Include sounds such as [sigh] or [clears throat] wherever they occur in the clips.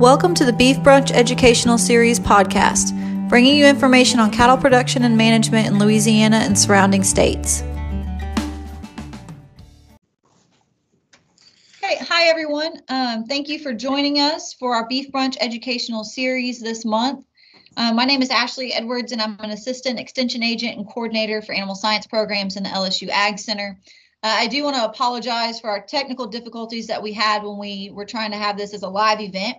Welcome to the Beef Brunch Educational Series podcast, bringing you information on cattle production and management in Louisiana and surrounding states. Hey, hi everyone. Um, thank you for joining us for our Beef Brunch Educational Series this month. Uh, my name is Ashley Edwards, and I'm an assistant extension agent and coordinator for animal science programs in the LSU Ag Center. Uh, I do want to apologize for our technical difficulties that we had when we were trying to have this as a live event.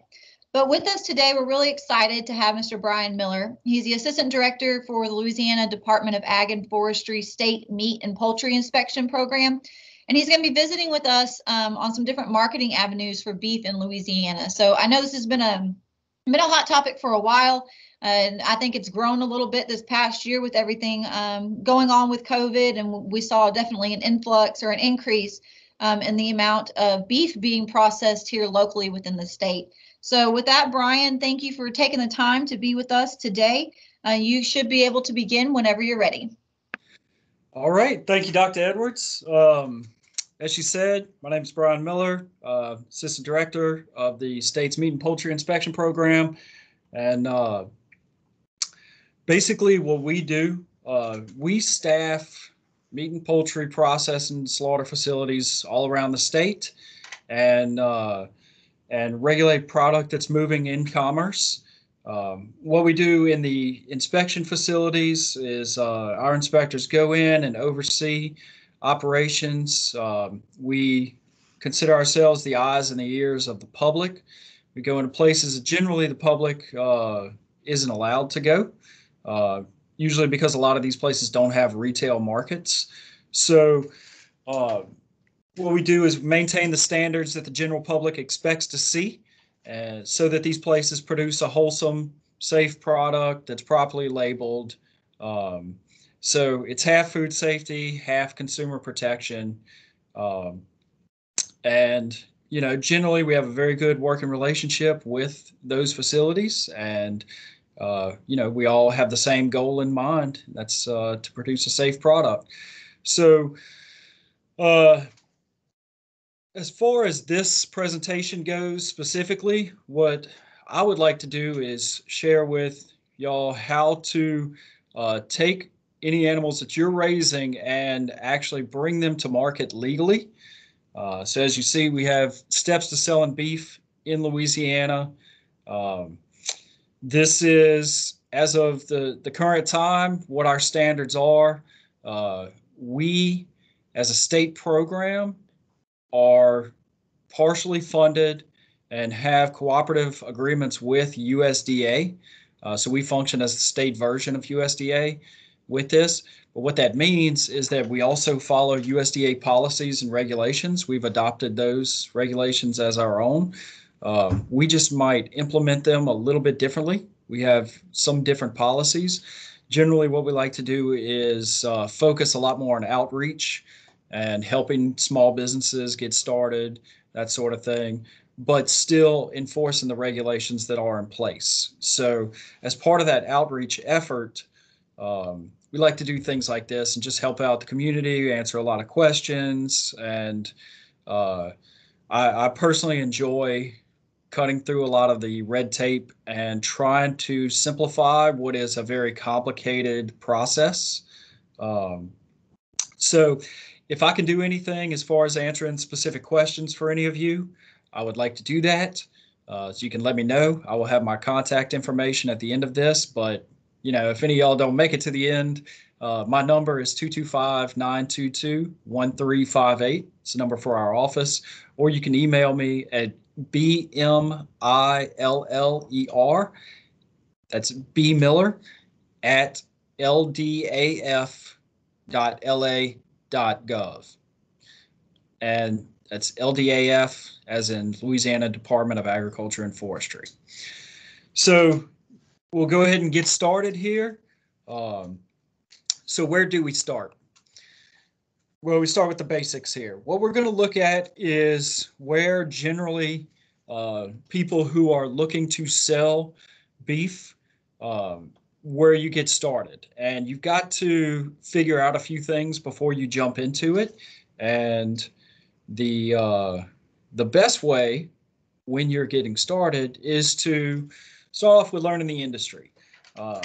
But with us today, we're really excited to have Mr. Brian Miller. He's the Assistant Director for the Louisiana Department of Ag and Forestry State Meat and Poultry Inspection Program. And he's going to be visiting with us um, on some different marketing avenues for beef in Louisiana. So I know this has been a been a hot topic for a while. And I think it's grown a little bit this past year with everything um, going on with COVID. And we saw definitely an influx or an increase um, in the amount of beef being processed here locally within the state. So with that, Brian, thank you for taking the time to be with us today. Uh, you should be able to begin whenever you're ready. All right. Thank you, Dr. Edwards. Um, as you said, my name is Brian Miller, uh, Assistant Director of the state's Meat and Poultry Inspection Program. And uh, basically what we do, uh, we staff meat and poultry processing slaughter facilities all around the state. And uh, and regulate product that's moving in commerce. Um, what we do in the inspection facilities is uh, our inspectors go in and oversee operations. Um, we consider ourselves the eyes and the ears of the public. We go into places that generally the public uh, isn't allowed to go, uh, usually because a lot of these places don't have retail markets. So uh, what we do is maintain the standards that the general public expects to see uh, so that these places produce a wholesome, safe product that's properly labeled. Um, so it's half food safety, half consumer protection. Um, and, you know, generally we have a very good working relationship with those facilities. And, uh, you know, we all have the same goal in mind that's uh, to produce a safe product. So, uh, as far as this presentation goes specifically, what I would like to do is share with y'all how to uh, take any animals that you're raising and actually bring them to market legally. Uh, so as you see, we have steps to selling beef in Louisiana. Um, this is, as of the, the current time, what our standards are. Uh, we, as a state program, are partially funded and have cooperative agreements with USDA. Uh, so we function as the state version of USDA with this. But what that means is that we also follow USDA policies and regulations. We've adopted those regulations as our own. Um, we just might implement them a little bit differently. We have some different policies. Generally, what we like to do is uh, focus a lot more on outreach and helping small businesses get started, that sort of thing, but still enforcing the regulations that are in place. So, as part of that outreach effort, um, we like to do things like this and just help out the community, answer a lot of questions. And uh, I, I personally enjoy cutting through a lot of the red tape and trying to simplify what is a very complicated process. Um, so if I can do anything as far as answering specific questions for any of you, I would like to do that. Uh, so you can let me know. I will have my contact information at the end of this. But, you know, if any of y'all don't make it to the end, uh, my number is 225 922 1358. It's the number for our office. Or you can email me at bmiller. That's B Miller at ldaf.la ldaf.gov. And that's LDAF, as in Louisiana Department of Agriculture and Forestry. So we'll go ahead and get started here. Um, so where do we start? Well, we start with the basics here. What we're going to look at is where generally uh, people who are looking to sell beef um, where you get started. And you've got to figure out a few things before you jump into it. And the uh, the best way when you're getting started is to start off with learning the industry. Um,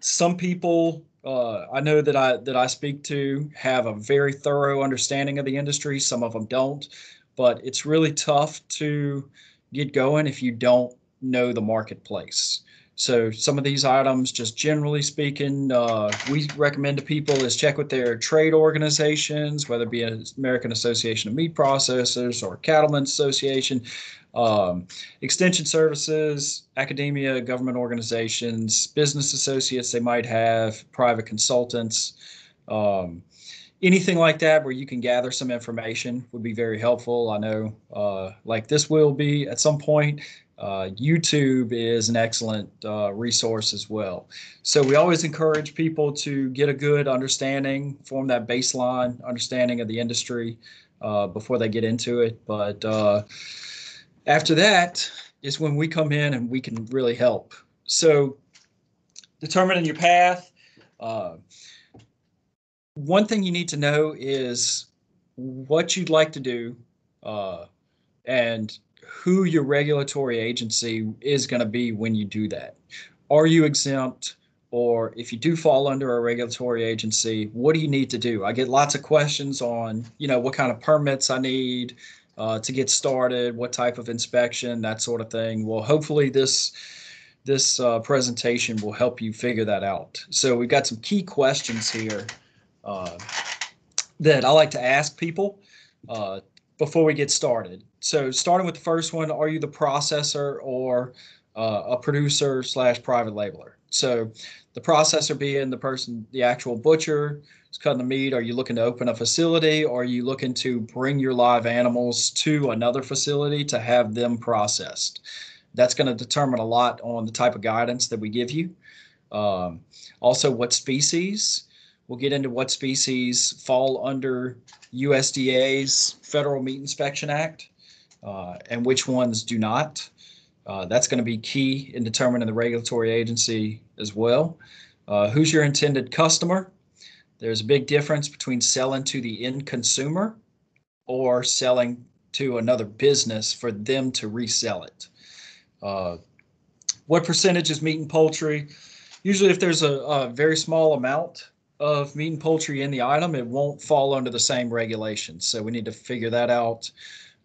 some people uh, I know that I that I speak to have a very thorough understanding of the industry. Some of them don't, but it's really tough to get going if you don't know the marketplace. So some of these items, just generally speaking, uh, we recommend to people is check with their trade organizations, whether it be an American Association of Meat Processors or Cattlemen's Association, um, extension services, academia, government organizations, business associates they might have, private consultants. Um, anything like that where you can gather some information would be very helpful. I know, uh, like this will be at some point, uh, YouTube is an excellent uh, resource as well. So we always encourage people to get a good understanding, form that baseline understanding of the industry uh, before they get into it. But uh, after that is when we come in and we can really help. So determining your path. Uh, one thing you need to know is what you'd like to do uh, and who your regulatory agency is going to be when you do that. Are you exempt? Or if you do fall under a regulatory agency, what do you need to do? I get lots of questions on, you know, what kind of permits I need uh, to get started, what type of inspection, that sort of thing. Well, hopefully this this uh, presentation will help you figure that out. So we've got some key questions here uh, that I like to ask people uh, before we get started. So starting with the first one, are you the processor or uh, a producer slash private labeler? So the processor being the person, the actual butcher is cutting the meat. Are you looking to open a facility or are you looking to bring your live animals to another facility to have them processed? That's going to determine a lot on the type of guidance that we give you. Um, also, what species We'll get into what species fall under USDA's Federal Meat Inspection Act and which ones do not. Uh, that's going to be key in determining the regulatory agency as well. Uh, who's your intended customer? There's a big difference between selling to the end consumer or selling to another business for them to resell it. Uh, what percentage is meat and poultry? Usually, if there's a, a very small amount of meat and poultry in the item, it won't fall under the same regulations. So we need to figure that out.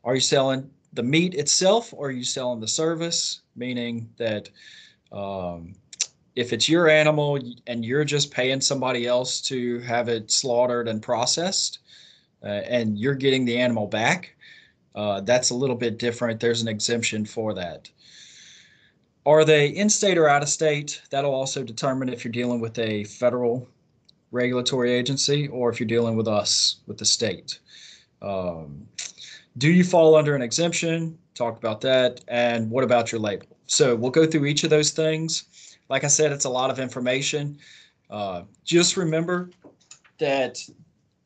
Are you selling the meat itself or are you selling the service? Meaning that um, if it's your animal and you're just paying somebody else to have it slaughtered and processed uh, and you're getting the animal back, uh, that's a little bit different. There's an exemption for that. Are they in state or out of state? That'll also determine if you're dealing with a federal regulatory agency or if you're dealing with us, with the state. Um, do you fall under an exemption? Talk about that. And what about your label? So we'll go through each of those things. Like I said, it's a lot of information. Uh, just remember that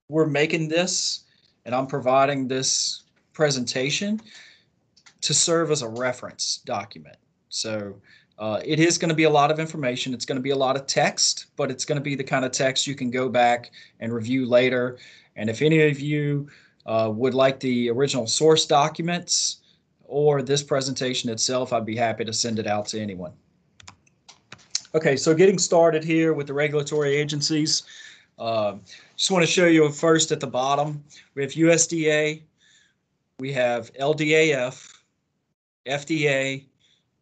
we're making this and I'm providing this presentation to serve as a reference document. So uh, it is going to be a lot of information. It's going to be a lot of text, but it's going to be the kind of text you can go back and review later. And if any of you uh, would like the original source documents or this presentation itself, I'd be happy to send it out to anyone. Okay, so getting started here with the regulatory agencies. Uh, just want to show you first at the bottom, we have USDA, we have LDAF, FDA,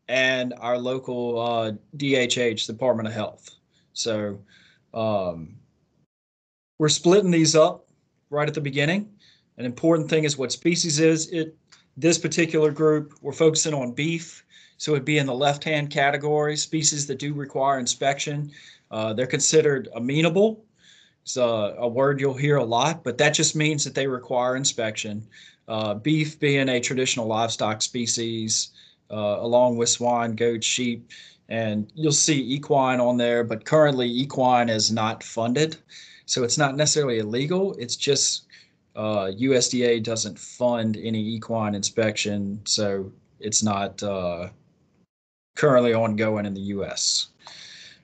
and our local uh, DHH, Department of Health. So um, we're splitting these up right at the beginning. An important thing is what species is. It this particular group we're focusing on beef, so it'd be in the left-hand category. Species that do require inspection, uh, they're considered amenable. It's a, a, word you'll hear a lot, but that just means that they require inspection. Uh, beef being a traditional livestock species, uh, along with swine, goats, sheep, and you'll see equine on there, but currently equine is not funded. So it's not necessarily illegal. It's just uh, USDA doesn't fund any equine inspection, so it's not uh, currently ongoing in the U.S.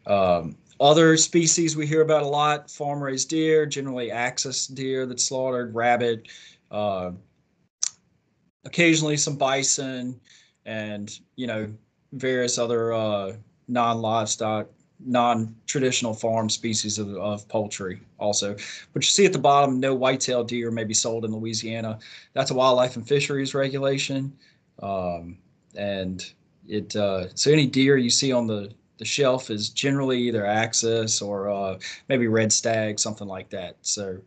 Um, other species we hear about a lot: farm-raised deer, generally axis deer that's slaughtered, rabbit, uh, occasionally some bison and, you know, various other uh, non-livestock, non-traditional farm species of, of poultry also. But you see at the bottom, no white-tailed deer may be sold in Louisiana. That's a wildlife and fisheries regulation. Um, and it uh, so any deer you see on the the shelf is generally either axis or uh, maybe red stag, something like that. So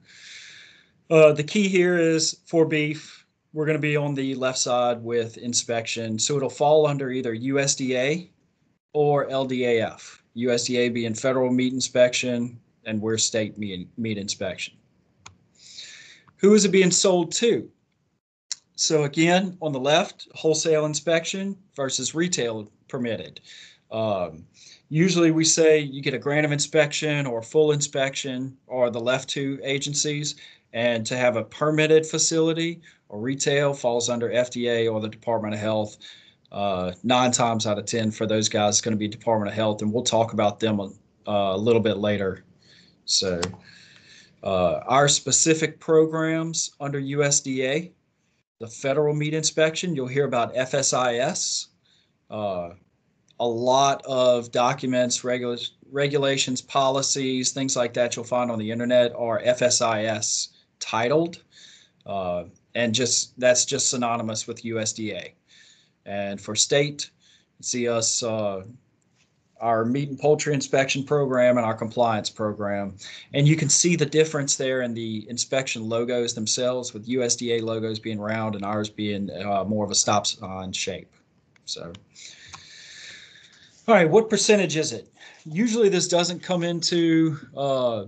uh, the key here is for beef, we're going to be on the left side with inspection. So it'll fall under either USDA or LDAF. USDA being federal meat inspection and we're state meat, meat inspection. Who is it being sold to? So again, on the left, wholesale inspection versus retail permitted. Um, usually we say you get a grant of inspection or full inspection or the left two agencies. And to have a permitted facility or retail falls under FDA or the Department of Health. Uh, nine times out of 10 for those guys, it's going to be Department of Health. And we'll talk about them a, a little bit later. So uh, our specific programs under USDA, the federal meat inspection, you'll hear about FSIS. Uh, a lot of documents, regula- regulations, policies, things like that you'll find on the internet are FSIS titled. Uh, and just that's just synonymous with USDA. And for state, see us uh, our meat and poultry inspection program and our compliance program. And you can see the difference there in the inspection logos themselves, with USDA logos being round and ours being uh, more of a stop sign shape. So. All right, what percentage is it? Usually this doesn't come into uh,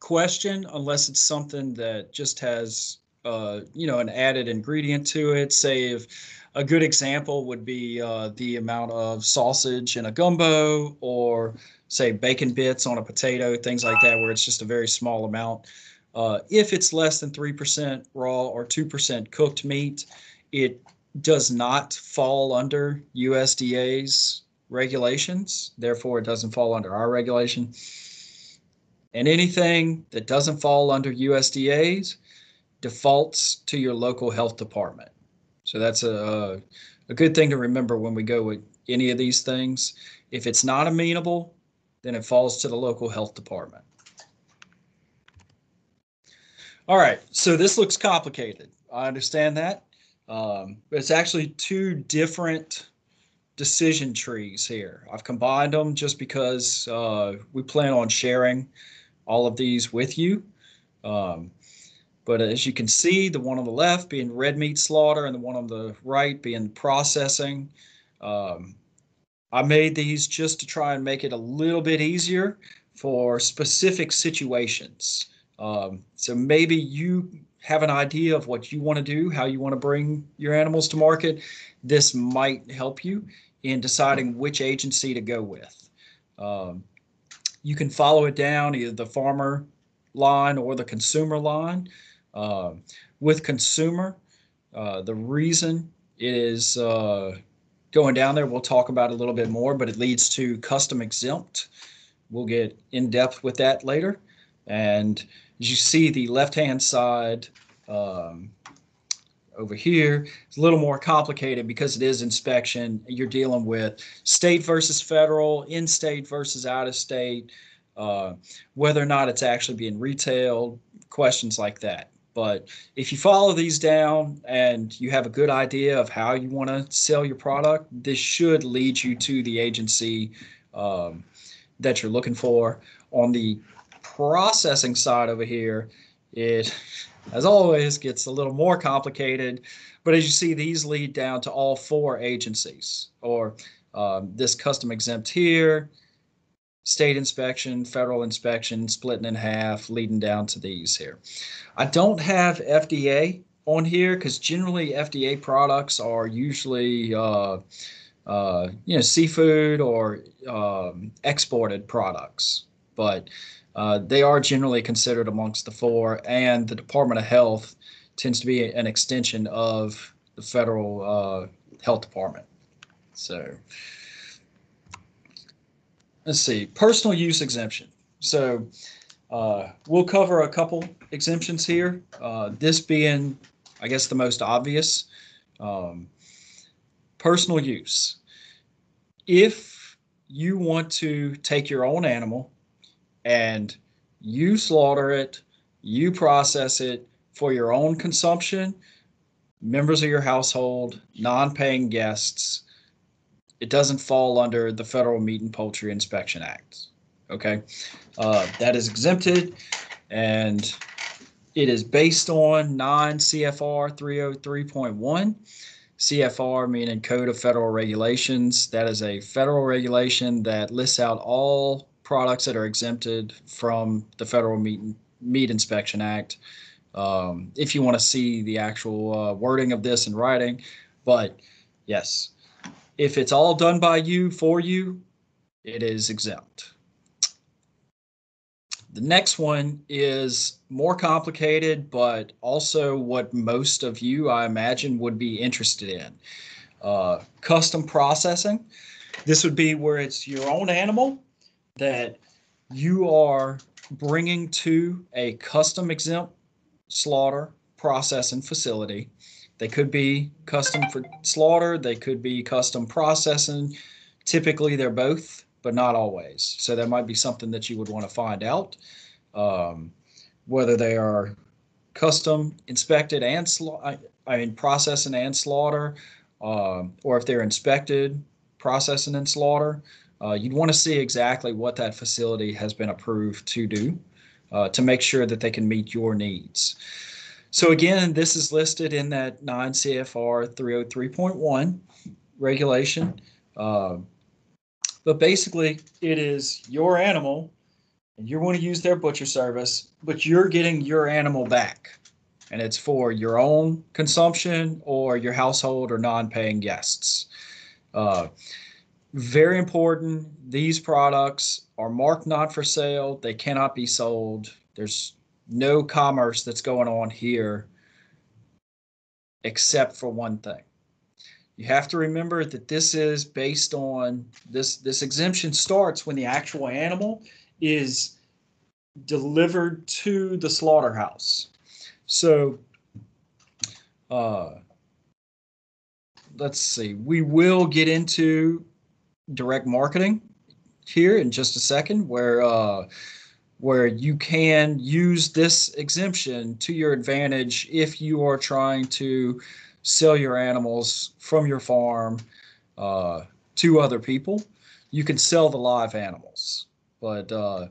question unless it's something that just has, uh, you know, an added ingredient to it. Say if a good example would be uh, the amount of sausage in a gumbo or say bacon bits on a potato, things like that, where it's just a very small amount. Uh, if it's less than 3% raw or 2% cooked meat, it does not fall under USDA's regulations. Therefore, it doesn't fall under our regulation. And anything that doesn't fall under USDA's defaults to your local health department. So that's a, a good thing to remember when we go with any of these things. If it's not amenable, then it falls to the local health department. All right, so this looks complicated. I understand that. Um, but it's actually two different decision trees here. I've combined them just because uh, we plan on sharing all of these with you. Um, but as you can see, the one on the left being red meat slaughter and the one on the right being processing. Um, I made these just to try and make it a little bit easier for specific situations. Um, so maybe you have an idea of what you want to do, how you want to bring your animals to market. This might help you in deciding which agency to go with. Um, you can follow it down either the farmer line or the consumer line. Uh, with consumer, uh, the reason it is uh, going down there, we'll talk about a little bit more, but it leads to custom exempt. We'll get in depth with that later. And as you see, the left hand side um, over here. It's a little more complicated because it is inspection. You're dealing with state versus federal, in state versus out of state, uh, whether or not it's actually being retailed, questions like that. But if you follow these down and you have a good idea of how you want to sell your product, this should lead you to the agency um, that you're looking for. On the processing side over here, it [laughs] as always, gets a little more complicated. But as you see, these lead down to all four agencies, or um, this custom exempt here, state inspection, federal inspection, splitting in half, leading down to these here. I don't have FDA on here because generally FDA products are usually uh, uh, you know seafood or um, exported products, but uh, they are generally considered amongst the four, and the Department of Health tends to be an extension of the federal uh, health department. So let's see, personal use exemption. So uh, we'll cover a couple exemptions here. Uh, this being I guess the most obvious. Um, personal use. If you want to take your own animal and you slaughter it, you process it for your own consumption, members of your household, non-paying guests, it doesn't fall under the Federal Meat and Poultry Inspection Act. Okay, uh, that is exempted, and it is based on 9 CFR 303.1. CFR meaning Code of Federal Regulations. That is a federal regulation that lists out all products that are exempted from the Federal Meat, Meat Inspection Act. Um, if you want to see the actual uh, wording of this in writing, but yes, if it's all done by you for you, it is exempt. The next one is more complicated, but also what most of you, I imagine, would be interested in. Uh, custom processing. This would be where it's your own animal that you are bringing to a custom exempt slaughter processing facility. They could be custom for slaughter, they could be custom processing. Typically, they're both, but not always. So that might be something that you would want to find out. Um, whether they are custom inspected and sla- I mean processing and slaughter, um, or if they're inspected, processing and slaughter. Uh, you'd want to see exactly what that facility has been approved to do uh, to make sure that they can meet your needs. So again, this is listed in that 9 CFR 303.1 regulation. Uh, but basically, it is your animal, and you want to use their butcher service, but you're getting your animal back. And it's for your own consumption or your household or non paying guests. Uh, very important. These products are marked not for sale. They cannot be sold. There's no commerce that's going on here except for one thing. You have to remember that this is based on this this exemption starts when the actual animal is delivered to the slaughterhouse. So uh let's see. We will get into direct marketing here in just a second where uh, where you can use this exemption to your advantage if you are trying to sell your animals from your farm uh, to other people. You can sell the live animals, but uh,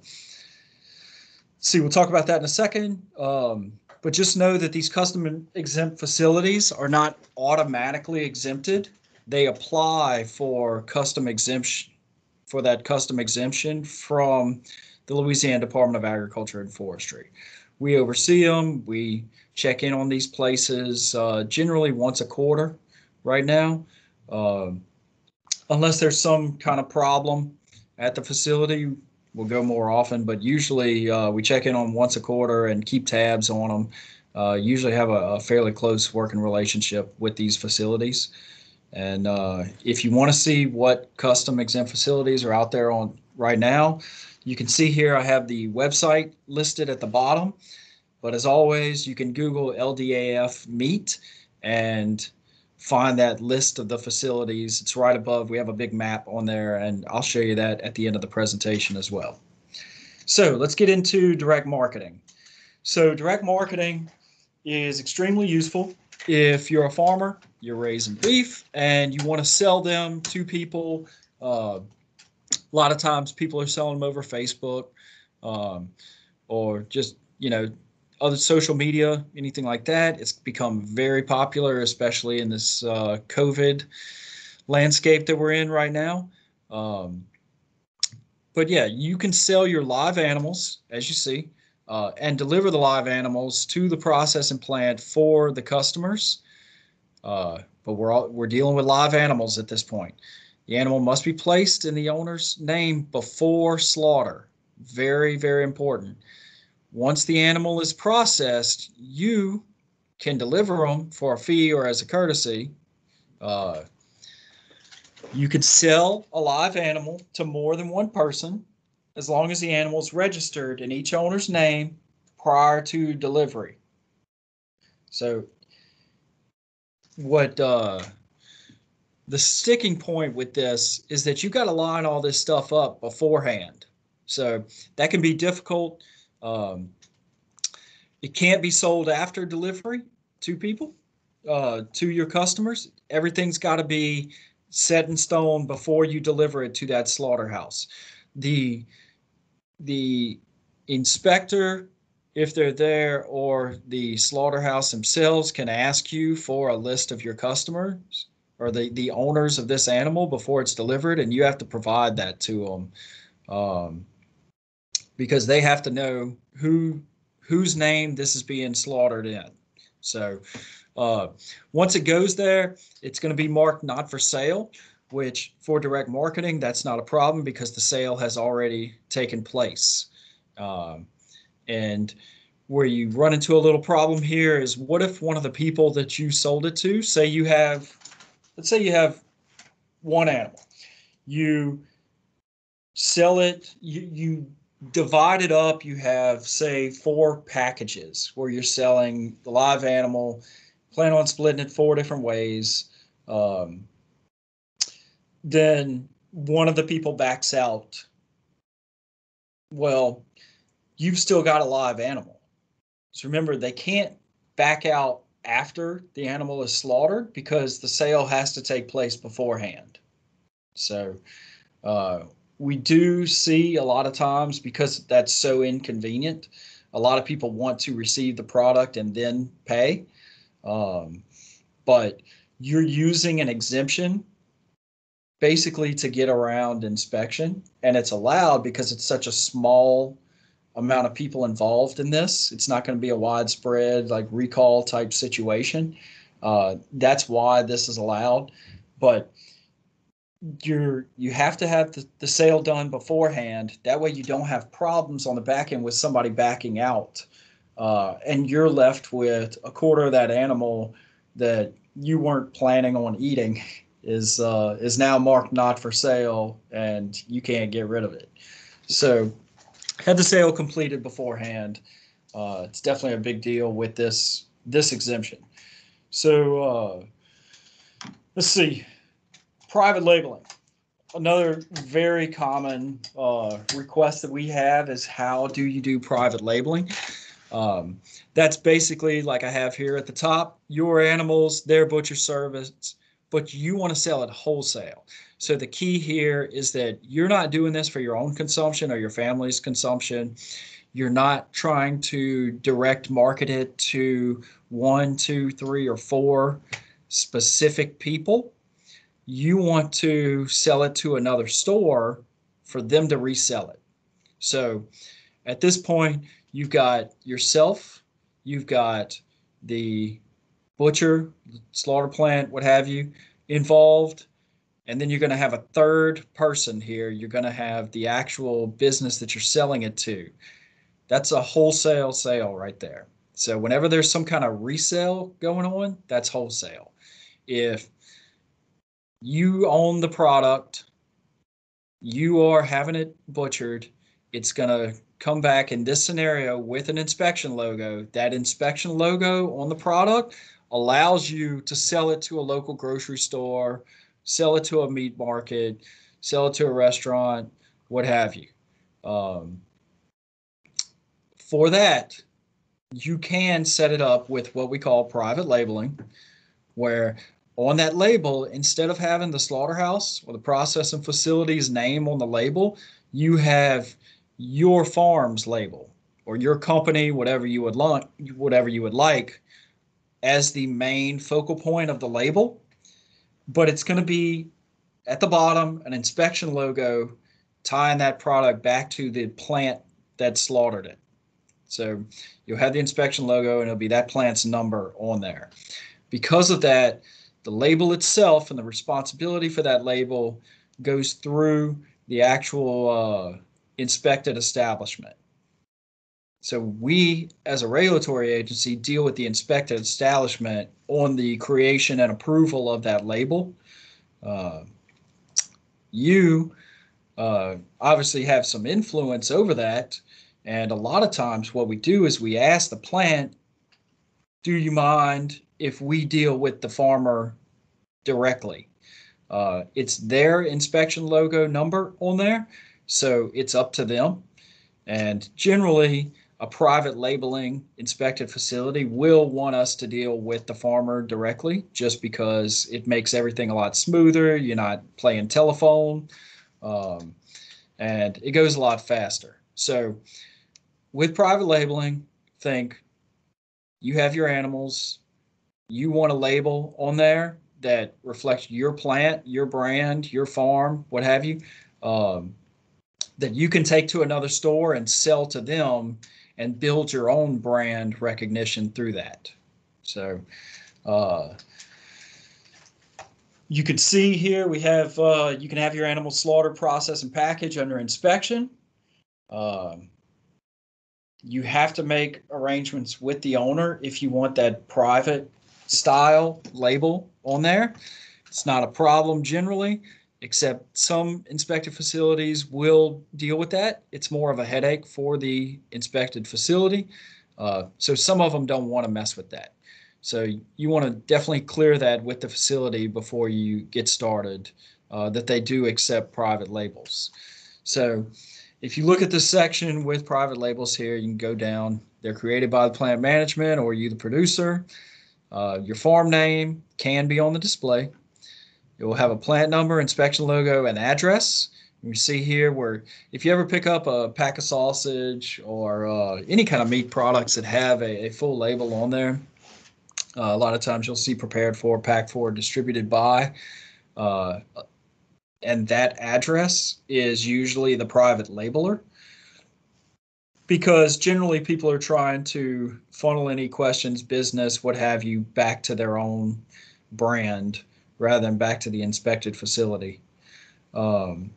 see, we'll talk about that in a second. Um, but just know that these custom exempt facilities are not automatically exempted they apply for custom exemption for that custom exemption from the Louisiana Department of Agriculture and Forestry. We oversee them. We check in on these places uh, generally once a quarter right now. Uh, unless there's some kind of problem at the facility, we'll go more often, but usually uh, we check in on once a quarter and keep tabs on them. Uh, usually have a, a, fairly close working relationship with these facilities. And uh, if you want to see what custom exempt facilities are out there on right now, you can see here I have the website listed at the bottom. But as always, you can Google LDAF meat and find that list of the facilities. It's right above. We have a big map on there, and I'll show you that at the end of the presentation as well. So let's get into direct marketing. So direct marketing is extremely useful if you're a farmer, you're raising beef, and you want to sell them to people. Uh, a lot of times, people are selling them over Facebook, um, or just you know other social media, anything like that. It's become very popular, especially in this uh, COVID landscape that we're in right now. Um, but yeah, you can sell your live animals, as you see uh, and deliver the live animals to the processing plant for the customers. Uh, but we're all, we're dealing with live animals at this point. The animal must be placed in the owner's name before slaughter. Very, very important. Once the animal is processed, you can deliver them for a fee or as a courtesy. Uh, you could sell a live animal to more than one person as long as the animal is registered in each owner's name prior to delivery. So what uh, the sticking point with this is that you got to line all this stuff up beforehand. So that can be difficult. Um, it can't be sold after delivery to people, uh, to your customers. Everything's got to be set in stone before you deliver it to that slaughterhouse. The the inspector, if they're there, or the slaughterhouse themselves can ask you for a list of your customers or the, the owners of this animal before it's delivered, and you have to provide that to them um, because they have to know who whose name this is being slaughtered in. So uh, once it goes there, it's going to be marked not for sale, which for direct marketing, that's not a problem because the sale has already taken place. Um, and where you run into a little problem here is what if one of the people that you sold it to, say you have, let's say you have one animal, you sell it, you, you divide it up, you have, say, four packages where you're selling the live animal, plan on splitting it four different ways. Um, then one of the people backs out. Well, you've still got a live animal. So remember, they can't back out after the animal is slaughtered because the sale has to take place beforehand. So uh, we do see a lot of times because that's so inconvenient. A lot of people want to receive the product and then pay. Um, but you're using an exemption basically to get around inspection, and it's allowed because it's such a small amount of people involved in this. It's not going to be a widespread like recall type situation. Uh, that's why this is allowed, but you're you have to have the, the sale done beforehand. That way you don't have problems on the back end with somebody backing out, uh, and you're left with a quarter of that animal that you weren't planning on eating is uh, is now marked not for sale, and you can't get rid of it. So had the sale completed beforehand. Uh, it's definitely a big deal with this this exemption. So uh, let's see private labeling. Another very common uh, request that we have is how do you do private labeling? Um, that's basically like I have here at the top, your animals, their butcher service, but you want to sell it wholesale. So the key here is that you're not doing this for your own consumption or your family's consumption. You're not trying to direct market it to one, two, three, or four specific people you want to sell it to another store for them to resell it. So at this point, you've got yourself, you've got the butcher, slaughter plant, what have you, involved. And then you're going to have a third person here. You're going to have the actual business that you're selling it to. That's a wholesale sale right there. So whenever there's some kind of resale going on, that's wholesale. If you own the product, you are having it butchered, it's going to come back in this scenario with an inspection logo. That inspection logo on the product allows you to sell it to a local grocery store, sell it to a meat market, sell it to a restaurant, what have you. Um, for that, you can set it up with what we call private labeling, where on that label, instead of having the slaughterhouse or the processing facility's name on the label, you have your farm's label or your company, whatever you would like, whatever you would like, as the main focal point of the label. But it's going to be at the bottom an inspection logo tying that product back to the plant that slaughtered it. So you'll have the inspection logo and it'll be that plant's number on there. Because of that, the label itself and the responsibility for that label goes through the actual uh, inspected establishment. So we, as a regulatory agency, deal with the inspected establishment on the creation and approval of that label. Uh, you uh, obviously have some influence over that. And a lot of times what we do is we ask the plant, do you mind if we deal with the farmer directly. Uh, it's their inspection logo number on there, so it's up to them. And generally, a private labeling inspected facility will want us to deal with the farmer directly just because it makes everything a lot smoother. You're not playing telephone um, and it goes a lot faster. So, with private labeling, think you have your animals, you want a label on there that reflects your plant, your brand, your farm, what have you, um, that you can take to another store and sell to them and build your own brand recognition through that. So, uh, you can see here we have uh, you can have your animal slaughter process and package under inspection. Um, you have to make arrangements with the owner if you want that private style label on there. It's not a problem generally, except some inspected facilities will deal with that. It's more of a headache for the inspected facility. Uh, so some of them don't want to mess with that. So you want to definitely clear that with the facility before you get started, uh, that they do accept private labels. So if you look at this section with private labels here, you can go down. They're created by the plant management or you, the producer. Uh, your farm name can be on the display. It will have a plant number, inspection logo, and address. You see here where if you ever pick up a pack of sausage or uh, any kind of meat products that have a, a full label on there, uh, a lot of times you'll see prepared for, packed for, distributed by. Uh, and that address is usually the private labeler because generally people are trying to funnel any questions, business, what have you, back to their own brand rather than back to the inspected facility. Um,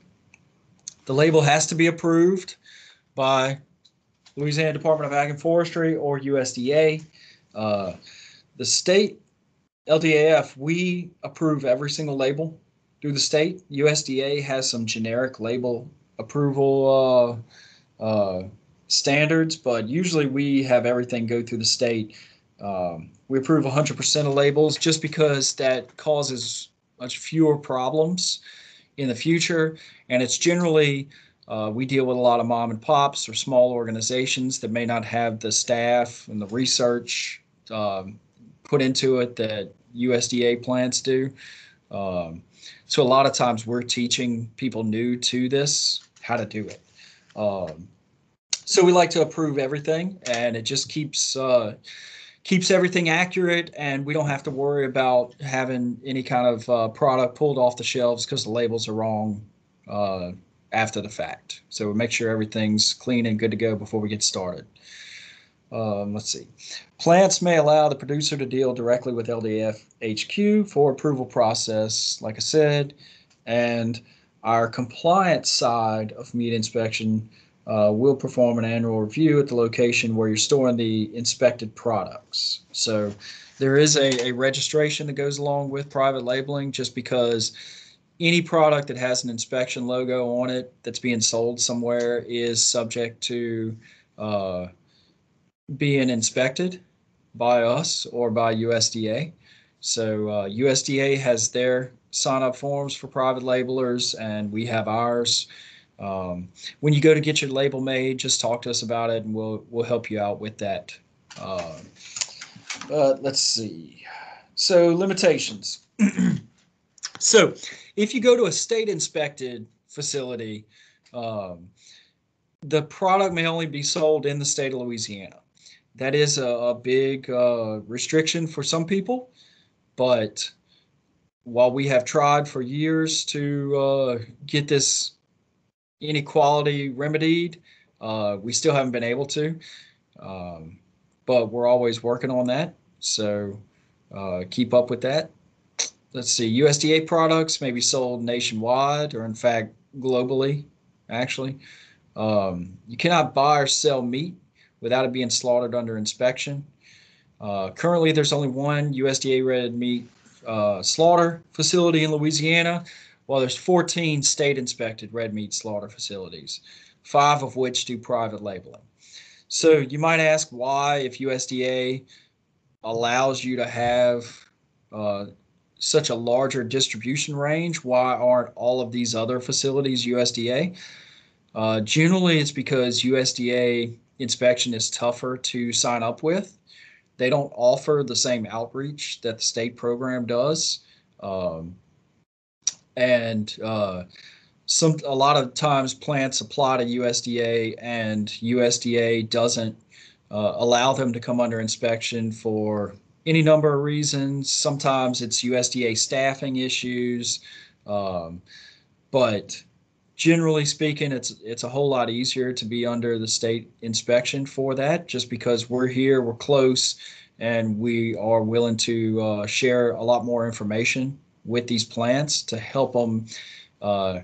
the label has to be approved by Louisiana Department of Ag and Forestry or USDA. Uh, the state LDAF, we approve every single label through the state. USDA has some generic label approval uh, uh, standards, but usually we have everything go through the state. Um, we approve 100% of labels just because that causes much fewer problems in the future. And it's generally, uh, we deal with a lot of mom and pops or small organizations that may not have the staff and the research um, put into it that USDA plants do. Um, so a lot of times we're teaching people new to this how to do it. Um, so we like to approve everything, and it just keeps uh, keeps everything accurate, and we don't have to worry about having any kind of uh, product pulled off the shelves because the labels are wrong uh, after the fact. So we make sure everything's clean and good to go before we get started. Um, let's see. Plants may allow the producer to deal directly with LDF HQ for approval process, like I said, and our compliance side of meat inspection uh, will perform an annual review at the location where you're storing the inspected products. So there is a, a registration that goes along with private labeling just because any product that has an inspection logo on it that's being sold somewhere is subject to uh, being inspected by us or by USDA. So uh, USDA has their sign up forms for private labelers, and we have ours. Um, when you go to get your label made, just talk to us about it, and we'll we'll help you out with that. Uh, but let's see. So limitations. [clears throat] so if you go to a state inspected facility, um, the product may only be sold in the state of Louisiana that is a, a big uh, restriction for some people. But while we have tried for years to uh, get this inequality remedied, uh, we still haven't been able to. Um, but we're always working on that. So uh, keep up with that. Let's see, USDA products may be sold nationwide or, in fact, globally, actually. Um, you cannot buy or sell meat without it being slaughtered under inspection. Uh, currently, there's only one USDA red meat uh, slaughter facility in Louisiana, while there's 14 state inspected red meat slaughter facilities, five of which do private labeling. So you might ask why, if USDA allows you to have uh, such a larger distribution range. Why aren't all of these other facilities USDA? Uh, generally, it's because USDA inspection is tougher to sign up with. They don't offer the same outreach that the state program does. Um, and uh, some a lot of times plants apply to USDA and USDA doesn't uh, allow them to come under inspection for any number of reasons. Sometimes it's USDA staffing issues, um, but generally speaking, it's it's a whole lot easier to be under the state inspection for that, just because we're here, we're close, and we are willing to uh, share a lot more information with these plants to help them uh,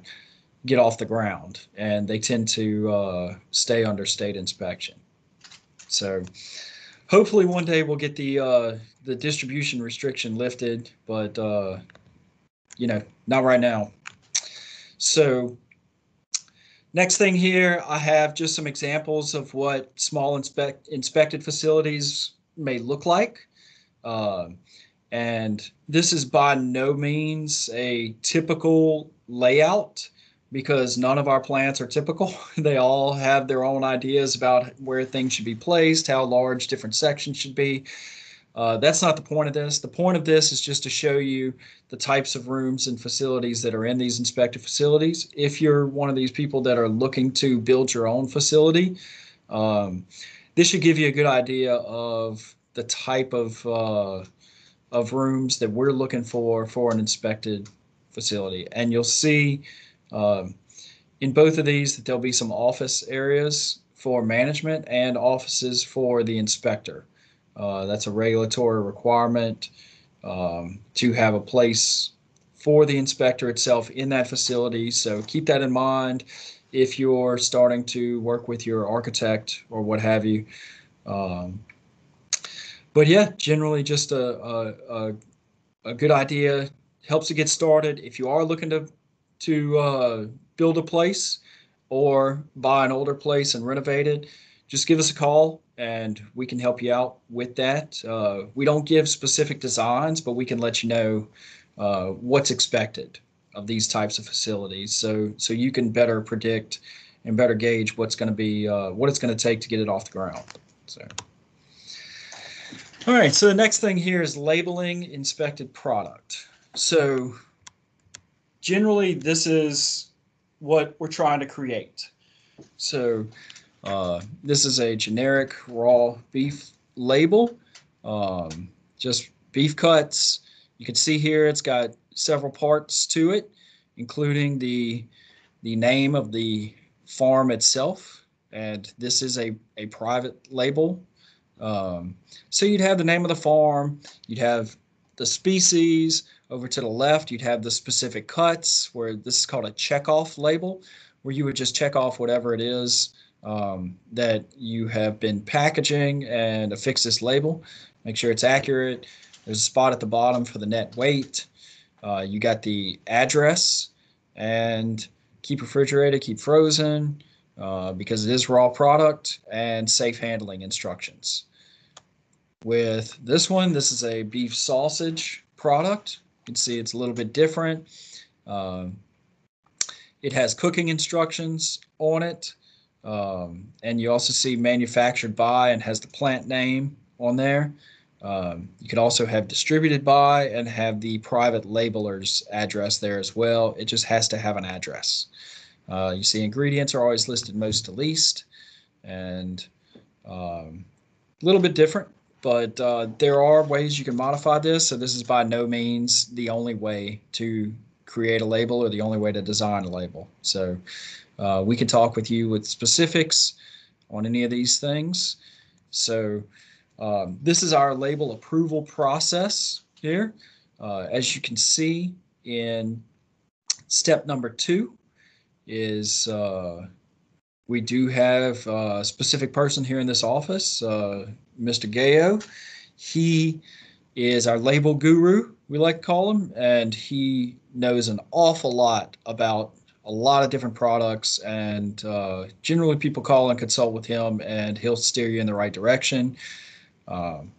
get off the ground, and they tend to uh, stay under state inspection. So hopefully one day we'll get the uh, the distribution restriction lifted, but uh, you know, not right now. So next thing here, I have just some examples of what small inspect inspected facilities may look like. Uh, and this is by no means a typical layout because none of our plants are typical. [laughs] they all have their own ideas about where things should be placed, how large different sections should be. Uh, that's not the point of this. The point of this is just to show you the types of rooms and facilities that are in these inspected facilities. If you're one of these people that are looking to build your own facility, um, this should give you a good idea of the type of uh, of rooms that we're looking for for an inspected facility. And you'll see um, in both of these that there'll be some office areas for management and offices for the inspector. Uh, that's a regulatory requirement um, to have a place for the inspector itself in that facility. So keep that in mind if you're starting to work with your architect or what have you. Um, but yeah, generally just a, a, a, a, good idea. Helps to get started. If you are looking to to uh, build a place or buy an older place and renovate it, just give us a call and we can help you out with that. Uh, we don't give specific designs, but we can let you know uh, what's expected of these types of facilities, so so you can better predict and better gauge what's going to be uh, what it's going to take to get it off the ground. So. All right, so the next thing here is labeling inspected product. So generally this is what we're trying to create. So uh, this is a generic raw beef label, um, just beef cuts. You can see here it's got several parts to it, including the the name of the farm itself. And this is a, a private label. Um, so you'd have the name of the farm, you'd have the species, over to the left, you'd have the specific cuts where this is called a check-off label, where you would just check off whatever it is um, that you have been packaging and affix this label. Make sure it's accurate. There's a spot at the bottom for the net weight. Uh, you got the address and keep refrigerated, keep frozen uh, because it is raw product and safe handling instructions. With this one, this is a beef sausage product. You can see it's a little bit different. Um, it has cooking instructions on it. Um, and you also see manufactured by and has the plant name on there. Um, you could also have distributed by and have the private labeler's address there as well. It just has to have an address. Uh, you see ingredients are always listed most to least and um, a little bit different but uh, there are ways you can modify this. So this is by no means the only way to create a label or the only way to design a label. So uh, we can talk with you with specifics on any of these things. So um, this is our label approval process here. Uh, as you can see in step number two is uh, we do have a specific person here in this office, uh, Mr. Gayo. He is our label guru, we like to call him, and he knows an awful lot about a lot of different products. And uh, generally, people call and consult with him, and he'll steer you in the right direction. Um,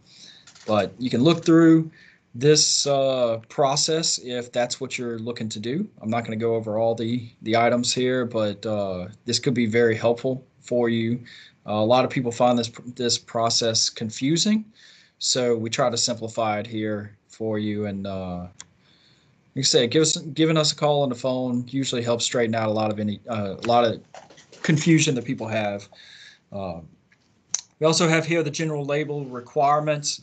but you can look through this uh, process if that's what you're looking to do. I'm not going to go over all the the items here, but uh, this could be very helpful for you. Uh, a lot of people find this this process confusing, so we try to simplify it here for you. And uh, like I say, give us giving us a call on the phone usually helps straighten out a lot of any uh, a lot of confusion that people have. Um, we also have here the general label requirements.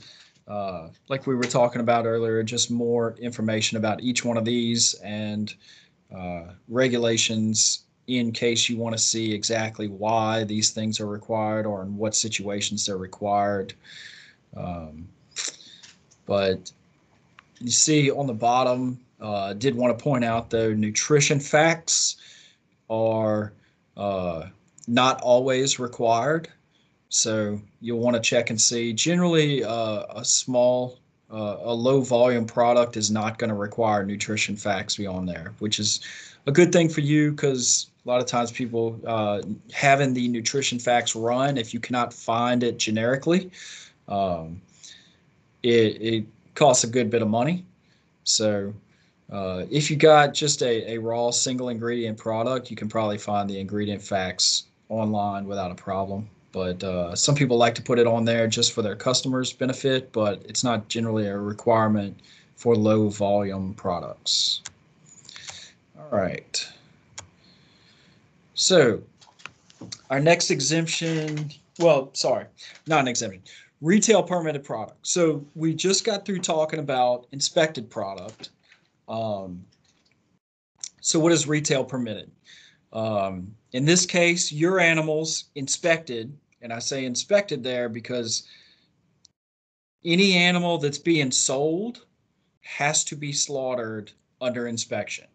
Uh, like we were talking about earlier, just more information about each one of these and uh, regulations in case you want to see exactly why these things are required or in what situations they're required. Um, but you see on the bottom, uh, did want to point out though, nutrition facts are uh, not always required. So you'll want to check and see. Generally, uh, a small, uh, a low volume product is not going to require nutrition facts beyond there, which is a good thing for you because a lot of times people uh, having the nutrition facts run, if you cannot find it generically, um, it, it costs a good bit of money. So uh, if you got just a, a raw single ingredient product, you can probably find the ingredient facts online without a problem but uh, some people like to put it on there just for their customers' benefit, but it's not generally a requirement for low volume products. All right. So our next exemption, well, sorry, not an exemption, retail permitted product. So we just got through talking about inspected product. Um, so what is retail permitted? Um, in this case, your animals inspected, and I say inspected there because any animal that's being sold has to be slaughtered under inspection.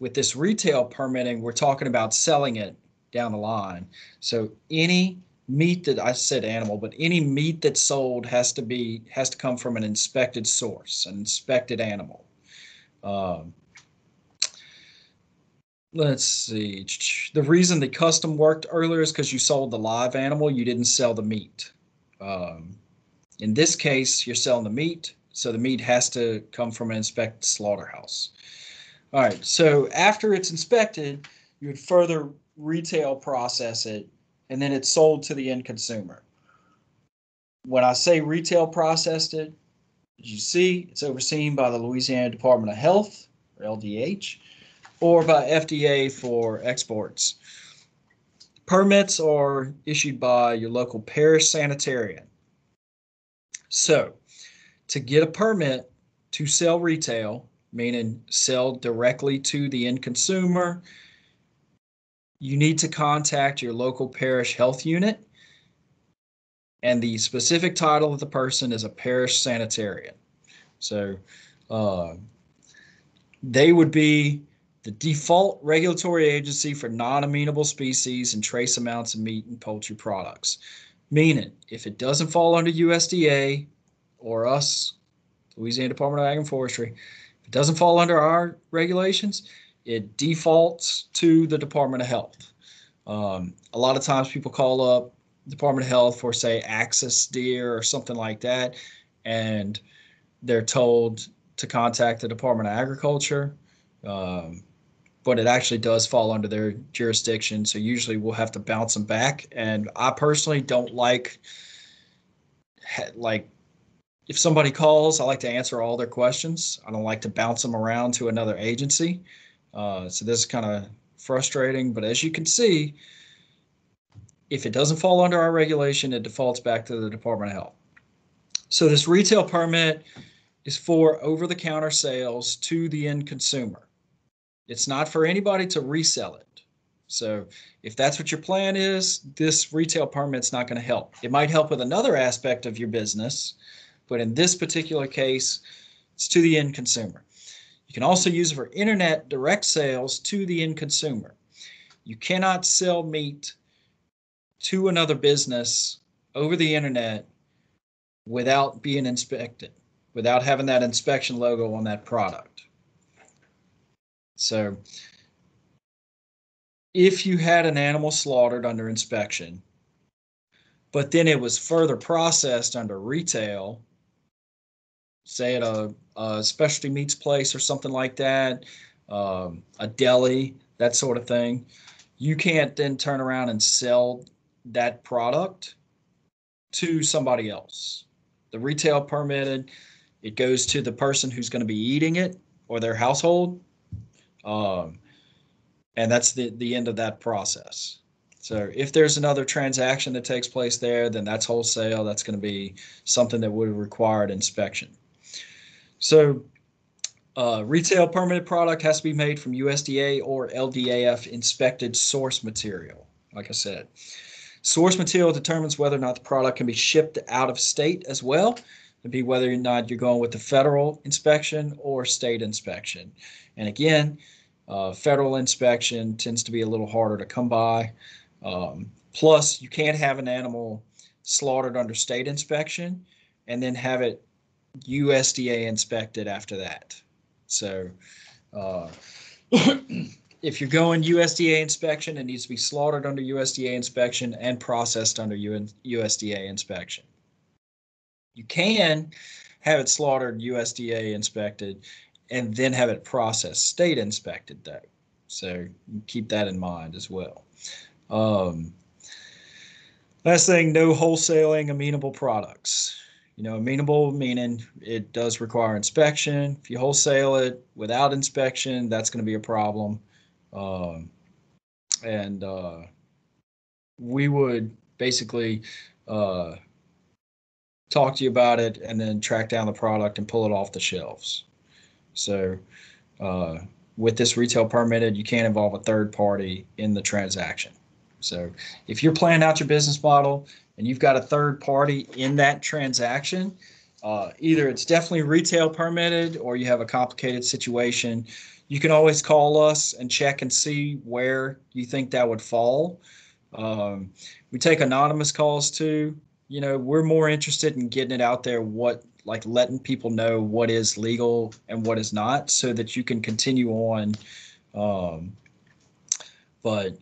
With this retail permitting, we're talking about selling it down the line. So any meat that I said animal, but any meat that's sold has to be has to come from an inspected source, an inspected animal. Um, let's see. The reason the custom worked earlier is because you sold the live animal, you didn't sell the meat. Um, in this case, you're selling the meat, so the meat has to come from an inspected slaughterhouse. All right, so after it's inspected, you would further retail process it, and then it's sold to the end consumer. When I say retail processed it, as you see, it's overseen by the Louisiana Department of Health, or LDH or by FDA for exports. Permits are issued by your local parish sanitarian. So, to get a permit to sell retail, meaning sell directly to the end consumer, you need to contact your local parish health unit. And the specific title of the person is a parish sanitarian. So, uh, they would be the default regulatory agency for non-amenable species and trace amounts of meat and poultry products. Meaning, if it doesn't fall under USDA or us, Louisiana Department of Ag and Forestry, if it doesn't fall under our regulations, it defaults to the Department of Health. Um, a lot of times people call up Department of Health for say axis deer or something like that, and they're told to contact the Department of Agriculture. Um, but it actually does fall under their jurisdiction. So usually we'll have to bounce them back. And I personally don't like like if somebody calls, I like to answer all their questions. I don't like to bounce them around to another agency. Uh, so this is kind of frustrating. But as you can see, if it doesn't fall under our regulation, it defaults back to the Department of Health. So this retail permit is for over-the-counter sales to the end consumer. It's not for anybody to resell it. So if that's what your plan is, this retail permit's not going to help. It might help with another aspect of your business, but in this particular case, it's to the end consumer. You can also use it for internet direct sales to the end consumer. You cannot sell meat to another business over the internet without being inspected, without having that inspection logo on that product. So if you had an animal slaughtered under inspection, but then it was further processed under retail say at a, a specialty meats place or something like that, um, a deli, that sort of thing, you can't then turn around and sell that product to somebody else. The retail permitted, it goes to the person who's going to be eating it or their household. Um, and that's the, the end of that process. So if there's another transaction that takes place there, then that's wholesale. That's going to be something that would have required inspection. So uh, retail permanent product has to be made from USDA or LDAF inspected source material. Like I said, source material determines whether or not the product can be shipped out of state as well. To be whether or not you're going with the federal inspection or state inspection. And again, uh, federal inspection tends to be a little harder to come by. Um, plus, you can't have an animal slaughtered under state inspection and then have it USDA inspected after that. So, uh, [clears throat] if you're going USDA inspection, it needs to be slaughtered under USDA inspection and processed under USDA inspection. You can have it slaughtered USDA inspected and then have it processed state inspected though. So keep that in mind as well. Um, last thing, no wholesaling amenable products. You know, amenable meaning it does require inspection. If you wholesale it without inspection, that's going to be a problem. Um, and uh, we would basically uh, talk to you about it and then track down the product and pull it off the shelves. So uh, with this retail permitted, you can't involve a third party in the transaction. So if you're planning out your business model and you've got a third party in that transaction, uh, either it's definitely retail permitted or you have a complicated situation, you can always call us and check and see where you think that would fall. Um, we take anonymous calls too. You know, we're more interested in getting it out there what like letting people know what is legal and what is not so that you can continue on. Um, but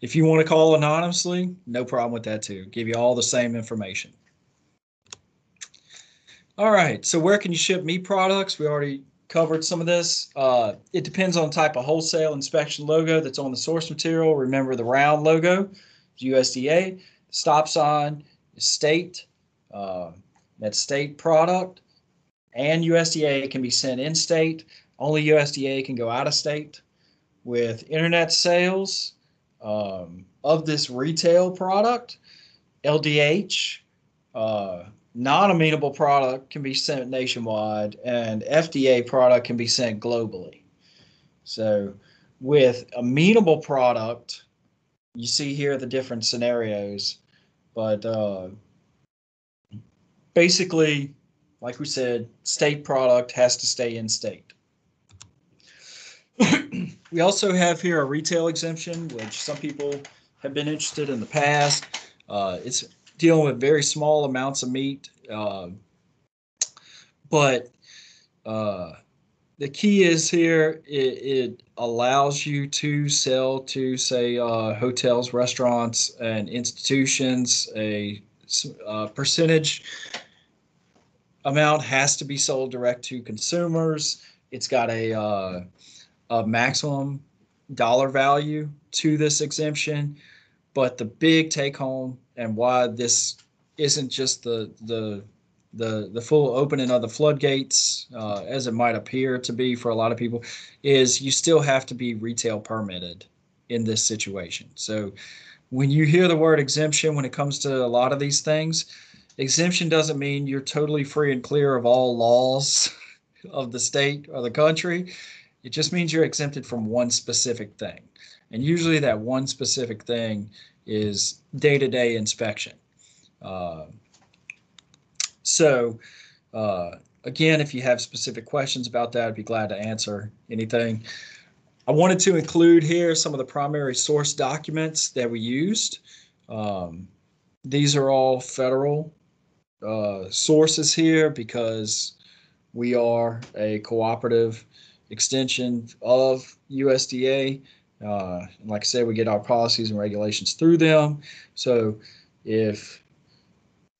if you want to call anonymously, no problem with that too. Give you all the same information. All right, so where can you ship meat products? We already covered some of this. Uh, it depends on type of wholesale inspection logo that's on the source material. Remember the round logo, USDA, stop sign, state. Uh, that state product and USDA can be sent in state. Only USDA can go out of state. With internet sales um, of this retail product, LDH, uh, non amenable product can be sent nationwide, and FDA product can be sent globally. So, with amenable product, you see here the different scenarios, but uh, basically, like we said, state product has to stay in state. [clears throat] we also have here a retail exemption, which some people have been interested in the past. Uh, it's dealing with very small amounts of meat, uh, but uh, the key is here it, it, allows you to sell to say uh, hotels, restaurants, and institutions a, uh, percentage amount has to be sold direct to consumers. It's got a, uh, a maximum dollar value to this exemption. But the big take home and why this isn't just the the the the full opening of the floodgates uh, as it might appear to be for a lot of people is you still have to be retail permitted in this situation. So when you hear the word exemption when it comes to a lot of these things, exemption doesn't mean you're totally free and clear of all laws [laughs] of the state or the country. It just means you're exempted from one specific thing. And usually that one specific thing is day-to-day inspection. Uh, so uh, again, if you have specific questions about that, I'd be glad to answer anything. I wanted to include here some of the primary source documents that we used. Um, these are all federal uh, sources here because we are a cooperative extension of USDA. Uh, and like I said, we get our policies and regulations through them. So if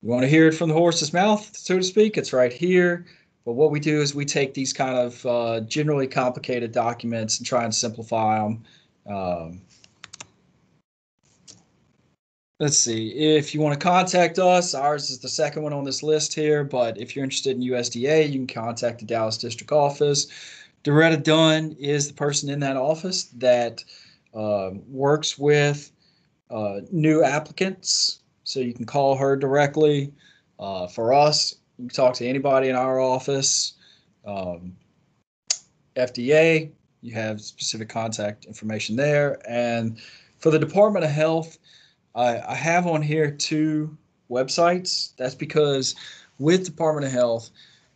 you want to hear it from the horse's mouth, so to speak, it's right here. but what we do is we take these kind of uh, generally complicated documents and try and simplify them. Um, let's see. If you want to contact us, ours is the second one on this list here. But if you're interested in USDA, you can contact the Dallas District Office. Doretta Dunn is the person in that office that uh, works with uh, new applicants. So you can call her directly. Uh, for us, you can talk to anybody in our office. Um, FDA, you have specific contact information there. And for the Department of Health, I, I have on here two websites. That's because with Department of Health,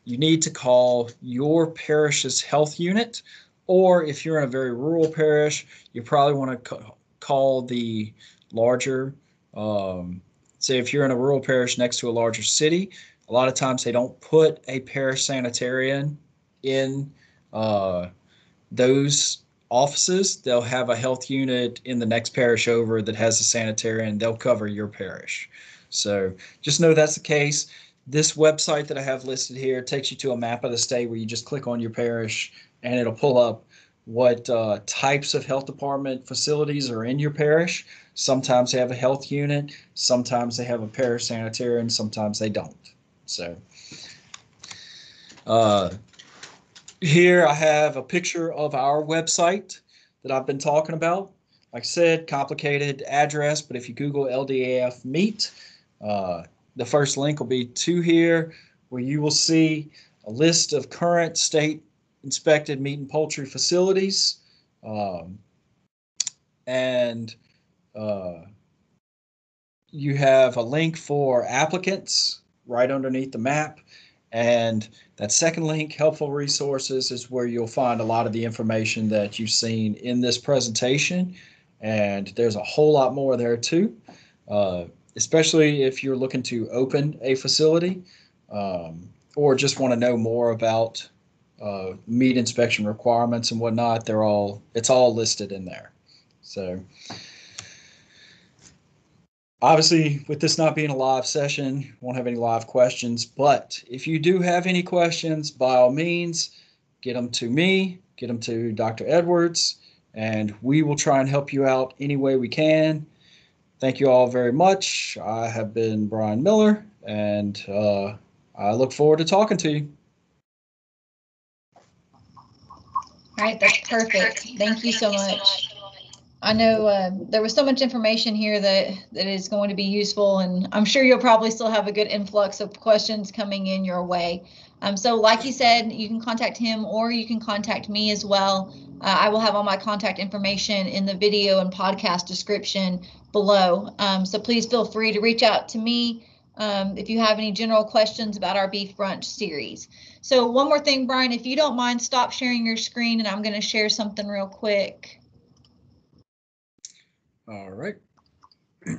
you need to call your parish's health unit, or if you're in a very rural parish, you probably want to call the larger. Um, say if you're in a rural parish next to a larger city, a lot of times they don't put a parish sanitarian in uh, those offices. They'll have a health unit in the next parish over that has a sanitarian. They'll cover your parish. So just know that's the case. This website that I have listed here takes you to a map of the state where you just click on your parish and it'll pull up what uh, types of health department facilities are in your parish. Sometimes they have a health unit, sometimes they have a parish sanitarian, sometimes they don't. So uh, here I have a picture of our website that I've been talking about. Like I said, complicated address, but if you Google LDAF meat, uh, the first link will be to here where you will see a list of current state inspected meat and poultry facilities. Um, and uh, you have a link for applicants right underneath the map. And that second link, helpful resources, is where you'll find a lot of the information that you've seen in this presentation. And there's a whole lot more there too, uh, especially if you're looking to open a facility um, or just want to know more about uh, meat inspection requirements and whatnot. They're all, it's all listed in there. So obviously with this not being a live session won't have any live questions but if you do have any questions by all means get them to me get them to dr edwards and we will try and help you out any way we can. Thank you all very much. I have been brian miller and uh, i look forward to talking to you. All right that's perfect. Thank you so much I know uh, there was so much information here that that is going to be useful, and I'm sure you'll probably still have a good influx of questions coming in your way. Um, so, like you said, you can contact him or you can contact me as well. Uh, I will have all my contact information in the video and podcast description below. Um, so please feel free to reach out to me um, if you have any general questions about our beef brunch series. So one more thing, Brian, if you don't mind, stop sharing your screen and I'm going to share something real quick. All right. [clears throat]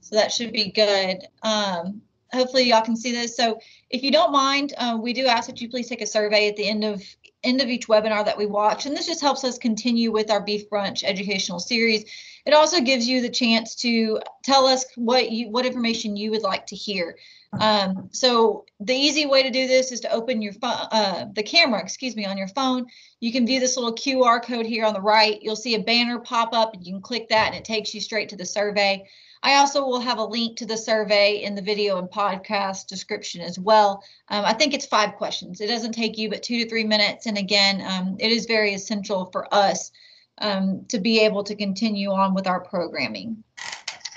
So that should be good. Um, hopefully y'all can see this. So if you don't mind, uh, we do ask that you please take a survey at the end of end of each webinar that we watch. And this just helps us continue with our Beef Brunch educational series. It also gives you the chance to tell us what you what information you would like to hear. Um, so the easy way to do this is to open your phone, uh, the camera, excuse me, on your phone. You can view this little QR code here on the right. You'll see a banner pop up and you can click that and it takes you straight to the survey. I also will have a link to the survey in the video and podcast description as well. Um, I think it's five questions. It doesn't take you but two to three minutes. And again, um, it is very essential for us um, to be able to continue on with our programming.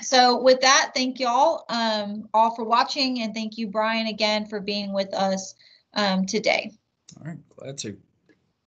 So with that, thank y'all um, all for watching and thank you, Brian, again for being with us um, today. All right, glad to.